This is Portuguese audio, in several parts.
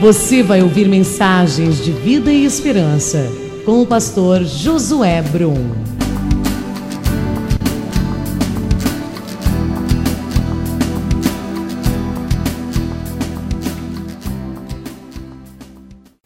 Você vai ouvir mensagens de vida e esperança com o pastor Josué Brum.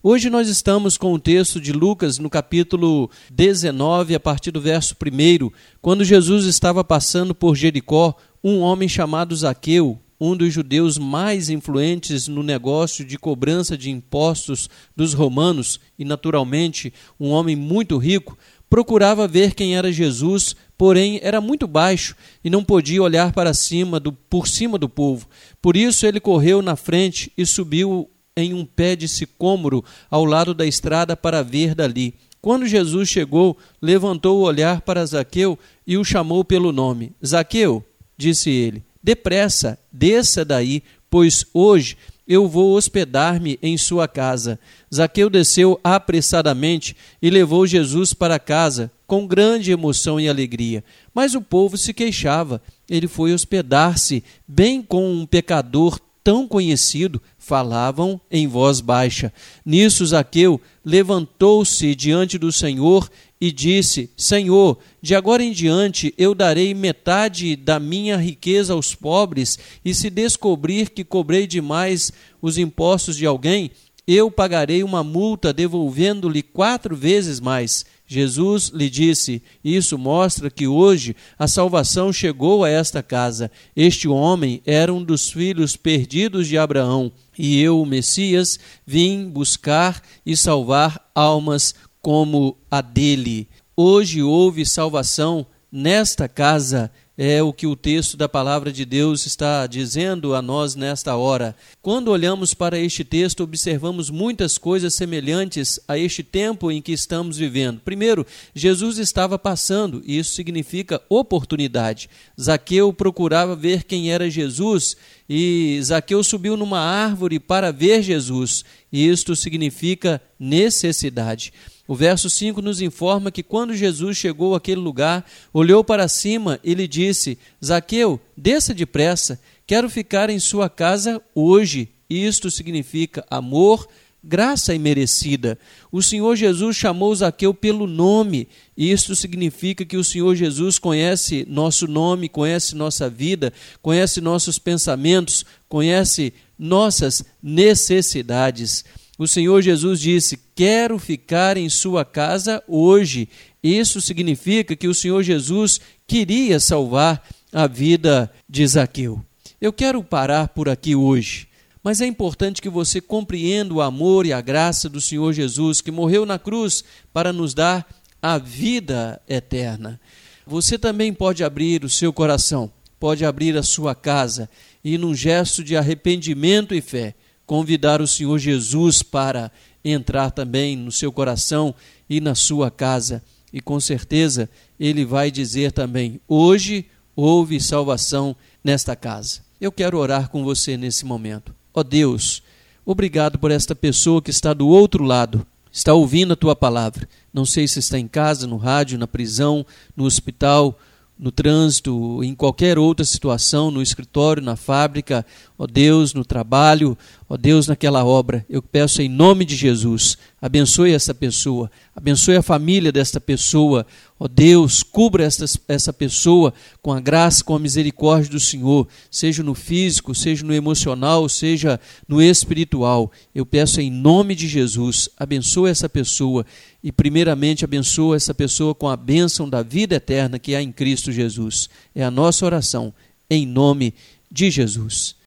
Hoje nós estamos com o texto de Lucas no capítulo 19, a partir do verso 1. Quando Jesus estava passando por Jericó, um homem chamado Zaqueu, um dos judeus mais influentes no negócio de cobrança de impostos dos romanos e, naturalmente, um homem muito rico, procurava ver quem era Jesus, porém era muito baixo e não podia olhar para cima do, por cima do povo. Por isso ele correu na frente e subiu em um pé de sicômoro ao lado da estrada para ver dali. Quando Jesus chegou, levantou o olhar para Zaqueu e o chamou pelo nome. Zaqueu, disse ele, depressa, desça daí, pois hoje eu vou hospedar-me em sua casa. Zaqueu desceu apressadamente e levou Jesus para casa, com grande emoção e alegria. Mas o povo se queixava. Ele foi hospedar-se bem com um pecador tão conhecido, falavam em voz baixa. Nisso Zaqueu levantou-se diante do Senhor e disse: Senhor, de agora em diante eu darei metade da minha riqueza aos pobres, e se descobrir que cobrei demais os impostos de alguém, eu pagarei uma multa devolvendo-lhe quatro vezes mais. Jesus lhe disse: Isso mostra que hoje a salvação chegou a esta casa. Este homem era um dos filhos perdidos de Abraão, e eu, o Messias, vim buscar e salvar almas como a dele. Hoje houve salvação nesta casa é o que o texto da palavra de Deus está dizendo a nós nesta hora. Quando olhamos para este texto, observamos muitas coisas semelhantes a este tempo em que estamos vivendo. Primeiro, Jesus estava passando, e isso significa oportunidade. Zaqueu procurava ver quem era Jesus, e Zaqueu subiu numa árvore para ver Jesus, e isto significa necessidade. O verso 5 nos informa que quando Jesus chegou àquele lugar, olhou para cima e lhe disse: Zaqueu, desça depressa, quero ficar em sua casa hoje. Isto significa amor, graça imerecida. O Senhor Jesus chamou Zaqueu pelo nome. Isto significa que o Senhor Jesus conhece nosso nome, conhece nossa vida, conhece nossos pensamentos, conhece nossas necessidades. O Senhor Jesus disse: Quero ficar em sua casa hoje. Isso significa que o Senhor Jesus queria salvar a vida de Zaqueu. Eu quero parar por aqui hoje, mas é importante que você compreenda o amor e a graça do Senhor Jesus, que morreu na cruz para nos dar a vida eterna. Você também pode abrir o seu coração, pode abrir a sua casa e, num gesto de arrependimento e fé, convidar o Senhor Jesus para entrar também no seu coração e na sua casa. E com certeza ele vai dizer também: hoje houve salvação nesta casa. Eu quero orar com você nesse momento. Ó oh Deus, obrigado por esta pessoa que está do outro lado, está ouvindo a tua palavra. Não sei se está em casa, no rádio, na prisão, no hospital no trânsito, em qualquer outra situação, no escritório, na fábrica, ó Deus, no trabalho, ó Deus, naquela obra. Eu peço em nome de Jesus, abençoe essa pessoa, abençoe a família desta pessoa, ó Deus, cubra esta, essa pessoa com a graça, com a misericórdia do Senhor, seja no físico, seja no emocional, seja no espiritual. Eu peço em nome de Jesus, abençoe essa pessoa e, primeiramente, abençoa essa pessoa com a bênção da vida eterna que há em Cristo Jesus. É a nossa oração, em nome de Jesus.